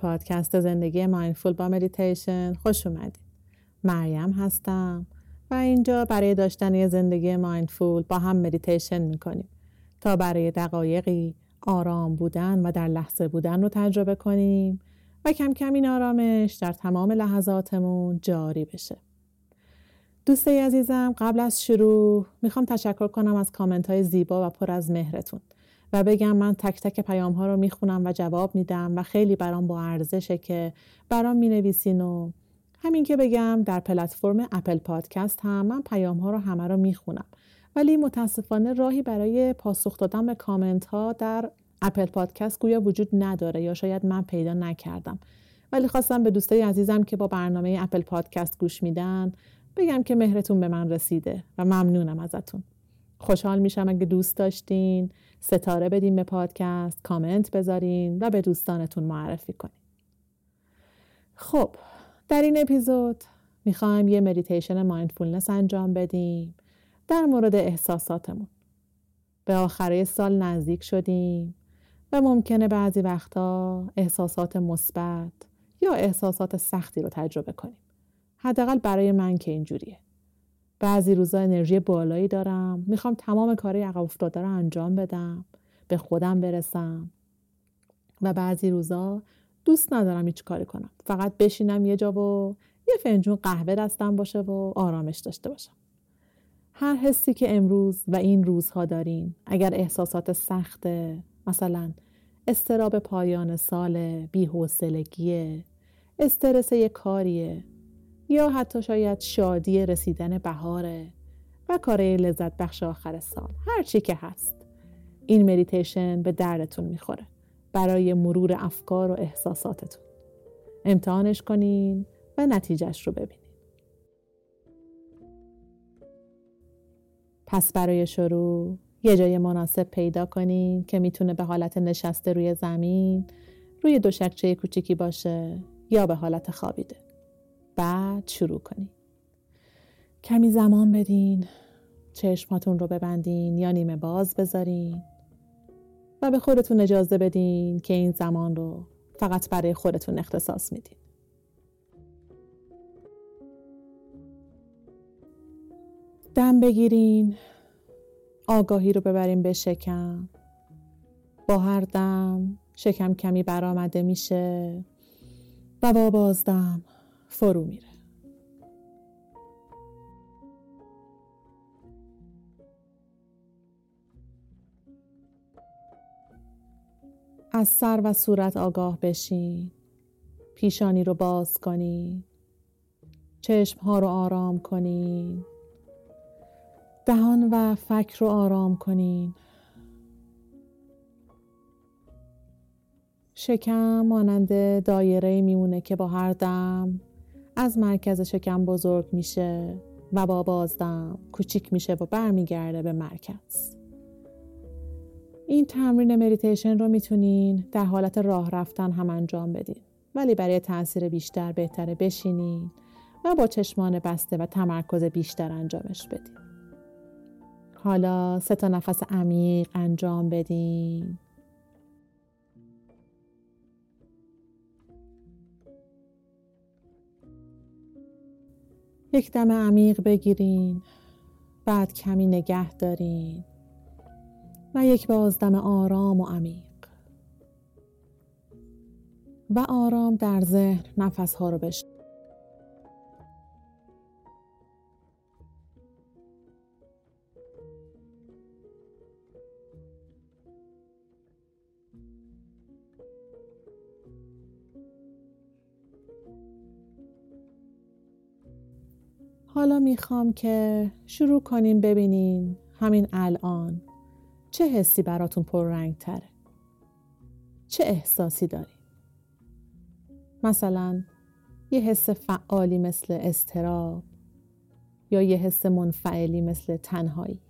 پادکست زندگی مایندفول با مدیتیشن خوش اومدید. مریم هستم و اینجا برای داشتن یه زندگی مایندفول با هم مدیتیشن می‌کنیم تا برای دقایقی آرام بودن و در لحظه بودن رو تجربه کنیم و کم کم این آرامش در تمام لحظاتمون جاری بشه. دوسته عزیزم قبل از شروع می‌خوام تشکر کنم از کامنت های زیبا و پر از مهرتون و بگم من تک تک پیام ها رو می‌خونم و جواب میدم و خیلی برام با ارزشه که برام می‌نویسین و همین که بگم در پلتفرم اپل پادکست هم من پیام ها رو همه رو می‌خونم. ولی متاسفانه راهی برای پاسخ دادن به کامنت ها در اپل پادکست گویا وجود نداره یا شاید من پیدا نکردم. ولی خواستم به دوستای عزیزم که با برنامه اپل پادکست گوش میدن بگم که مهرتون به من رسیده و ممنونم ازتون. خوشحال میشم اگه دوست داشتین. ستاره بدین به پادکست کامنت بذارین و به دوستانتون معرفی کنین. خب در این اپیزود می‌خوایم یه مدیتیشن مایندفولنس انجام بدیم در مورد احساساتمون. به آخره سال نزدیک شدیم و ممکنه بعضی وقتا احساسات مثبت یا احساسات سختی رو تجربه کنیم. حداقل برای من که اینجوریه. بعضی روزا انرژی بالایی دارم. می‌خوام تمام کارهای عقب افتاده رو انجام بدم. به خودم برسم. و بعضی روزا دوست ندارم هیچ کاری کنم. فقط بشینم یه جا و یه فنجون قهوه دستم باشه و آرامش داشته باشم. هر حسی که امروز و این روزها دارین اگر احساسات سخته مثلا استراب پایان سال بی‌حوصلگی استرس یه کاریه یا حتی شاید شادی رسیدن بهاره و کاره لذت بخش آخر سال هر چی که هست. این مدیتیشن به دردتون می‌خوره. برای مرور افکار و احساساتتون. امتحانش کنین و نتیجهش رو ببینین. پس برای شروع یه جای مناسب پیدا کنین که می‌تونه به حالت نشسته روی زمین روی دو شکچه کوچیکی باشه یا به حالت خوابیده. بعد شروع کنین کمی زمان بدین چشماتون رو ببندین یا نیمه باز بذارین و به خودتون اجازه بدین که این زمان رو فقط برای خودتون اختصاص میدین. دم بگیرین آگاهی رو ببریم به شکم. با هر دم شکم کمی برآمده میشه. و با بازدم. فرو میره. از سر و صورت آگاه بشین. پیشانی رو باز کنین. چشم ها رو آرام کنین. دهان و فکر رو آرام کنین. شکم مانند دایره میمونه که با هر دم از مرکز شکم بزرگ میشه و با بازدم کوچیک میشه و برمیگرده به مرکز. این تمرین مدیتیشن رو می‌تونین در حالت راه رفتن هم انجام بدین. ولی برای تاثیر بیشتر بهتره بشینین و با چشمان بسته و تمرکز بیشتر انجامش بدین. حالا سه تا نفس عمیق انجام بدین. یک دم عمیق بگیرین بعد کمی نگه دارین و یک بازدم آرام و عمیق. و آرام در ذهن نفس ها رو بش حالا می‌خوام که شروع کنیم ببینین همین الان چه حسی براتون پررنگ تره؟ چه احساسی دارین؟ مثلا یه حس فعالی مثل استراب یا یه حس منفعلی مثل تنهایی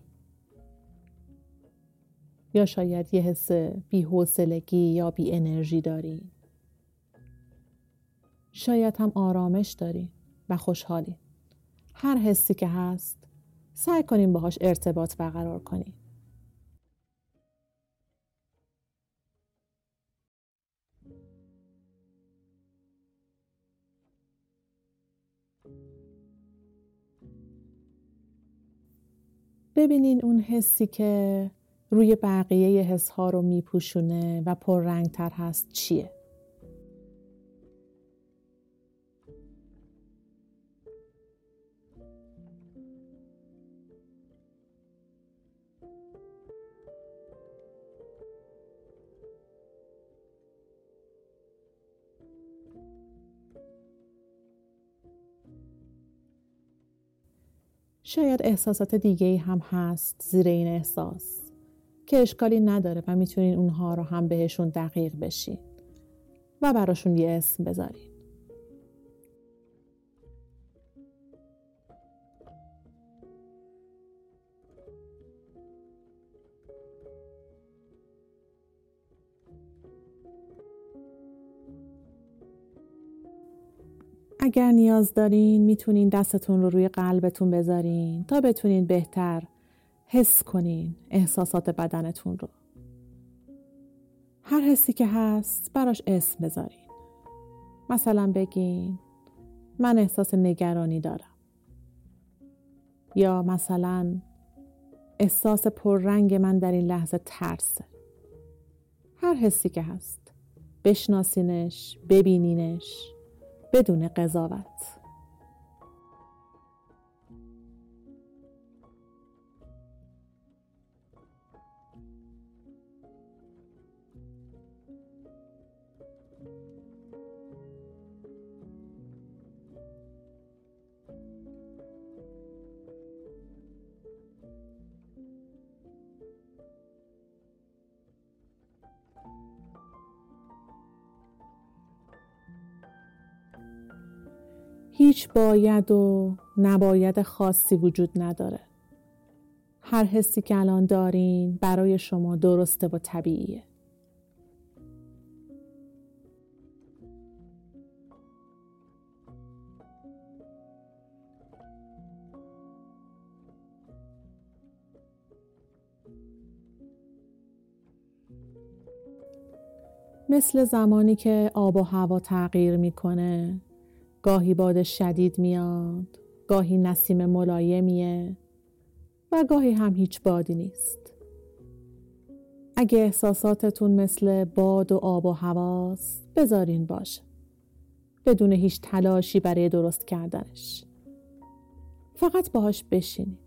یا شاید یه حس بی‌حوصلگی یا بی انرژی داری شاید هم آرامش داری و خوشحالی هر حسی که هست سعی کنیم باهاش ارتباط برقرار کنیم. ببینین اون حسی که روی بقیه حسها رو میپوشونه و پررنگتر هست چیه؟ شاید احساسات دیگه هم هست زیر این احساس که اشکالی نداره و می‌تونین اونها رو هم بهشون دقیق بشین و براشون یه اسم بذارین. اگر نیاز دارین می‌تونین دستتون رو روی قلبتون بذارین تا بتونین بهتر حس کنین احساسات بدنتون رو. هر حسی که هست براش اسم بذارین. مثلا بگین من احساس نگرانی دارم. یا مثلا احساس پررنگ من در این لحظه ترسه. هر حسی که هست بشناسینش ببینینش. بدون قضاوت. هیچ باید و نباید خاصی وجود نداره. هر حسی که الان دارین برای شما درسته و طبیعیه. مثل زمانی که آب و هوا تغییر می‌کنه گاهی باد شدید میاد گاهی نسیم ملایمیه و گاهی هم هیچ بادی نیست. اگه احساساتتون مثل باد و آب و هواست بذارین باشه. بدون هیچ تلاشی برای درست کردنش. فقط باهاش بشینین.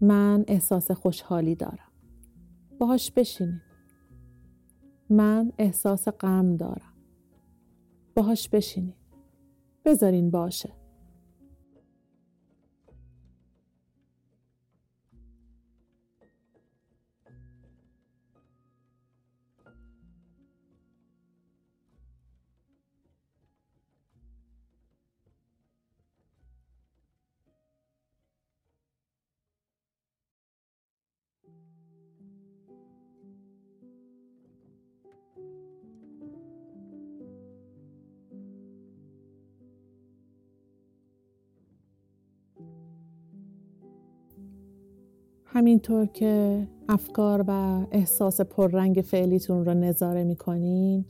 من احساس خوشحالی دارم. باهاش بشینین. من احساس غم دارم. باهاش بشینین. بذارین باشه. همینطور که افکار و احساس پررنگ فعلیتون رو نظاره می‌کنین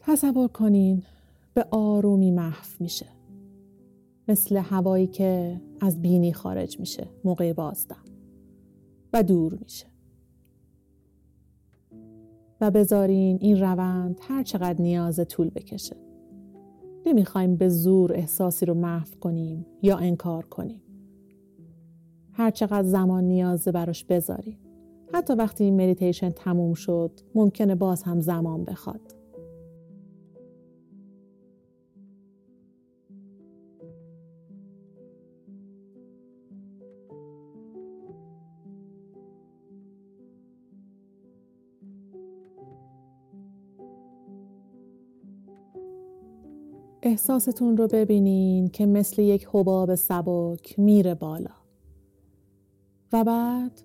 تصور کنین به آرومی محو میشه. مثل هوایی که از بینی خارج میشه موقع بازدم. و دور میشه. و بذارین این روند هر چقدر نیاز طول بکشه. نمی‌خوایم به زور احساسی رو محو کنیم یا انکار کنیم. هر چقدر زمان نیازه براش بذارید. حتی وقتی این مدیتیشن تموم شد ممکنه باز هم زمان بخواد. احساستون رو ببینین که مثل یک حباب سبک میره بالا. و بعد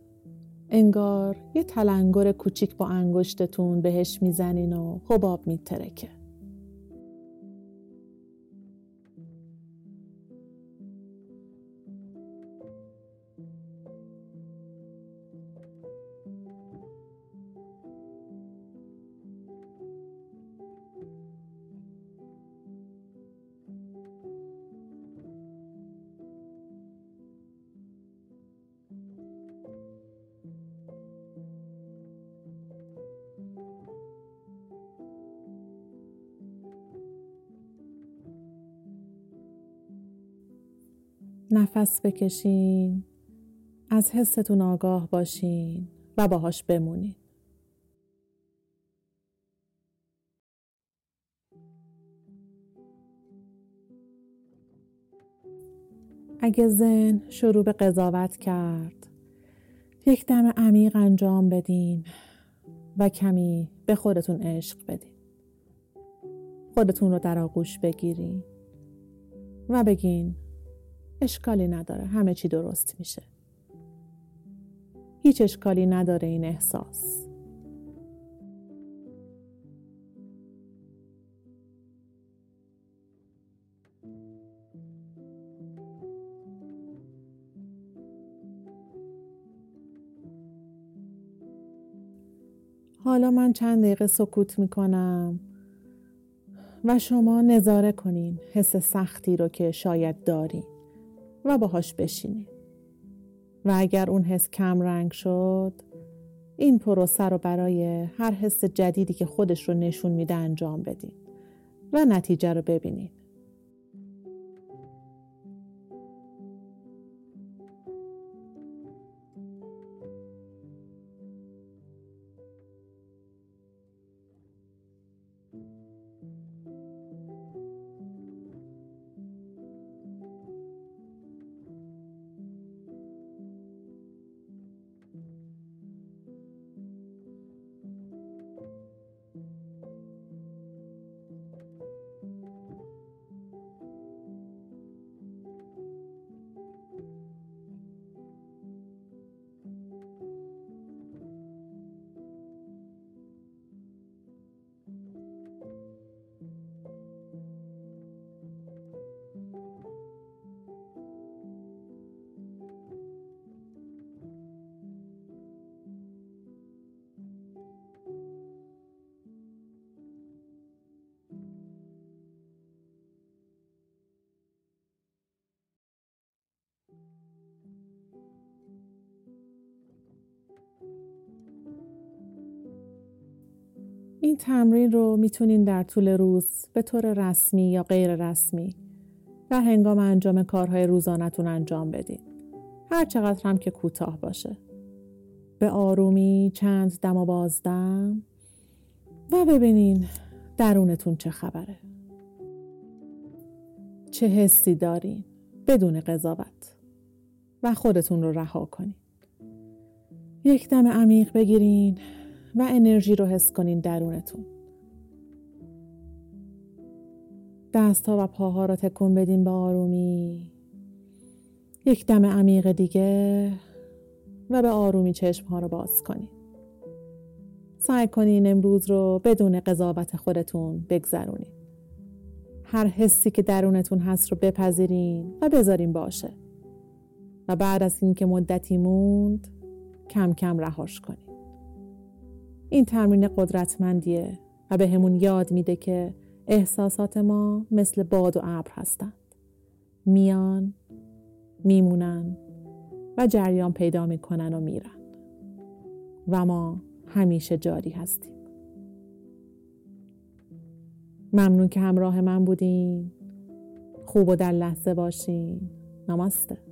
انگار یه تلنگر کوچیک با انگشتتون بهش می‌زنین و حباب میترکه. نفس بکشین از حستون آگاه باشین و باهاش بمونین. اگه ذهن شروع به قضاوت کرد یک دم عمیق انجام بدین و کمی به خودتون عشق بدین. خودتون رو در آغوش بگیرین و بگین اشکالی نداره. همه چی درست میشه. هیچ اشکالی نداره این احساس. حالا من چند دقیقه سکوت می‌کنم و شما نظاره کنین حس سختی رو که شاید دارین. و باهاش بشینین و اگر اون حس کم رنگ شد این پروسه رو برای هر حس جدیدی که خودش رو نشون میده انجام بدین و نتیجه رو ببینین. این تمرین رو می‌تونین در طول روز به طور رسمی یا غیر رسمی در هنگام انجام کارهای روزانتون انجام بدین. هر چقدر هم که کوتاه باشه. به آرومی چند دم و بازدم و ببینین درونتون چه خبره. چه حسی دارین بدون قضاوت و خودتون رو رها کنین. یک دم عمیق بگیرین و انرژی رو حس کنین درونتون. دست ها و پاها رو تکون بدین به آرومی. یک دم عمیق دیگه و به آرومی چشم ها رو باز کنین. سعی کنین امروز رو بدون قضاوت خودتون بگذرونین. هر حسی که درونتون هست رو بپذیرین و بذارین باشه. و بعد از اینکه مدتی موند کم کم رهاش کنین. این تمرین قدرتمندیه و به همون یاد میده که احساسات ما مثل باد و ابر هستند. میان، میمونن و جریان پیدا می‌کنن و میرن. و ما همیشه جاری هستیم. ممنون که همراه من بودین. خوب و در لحظه باشین. نماسته.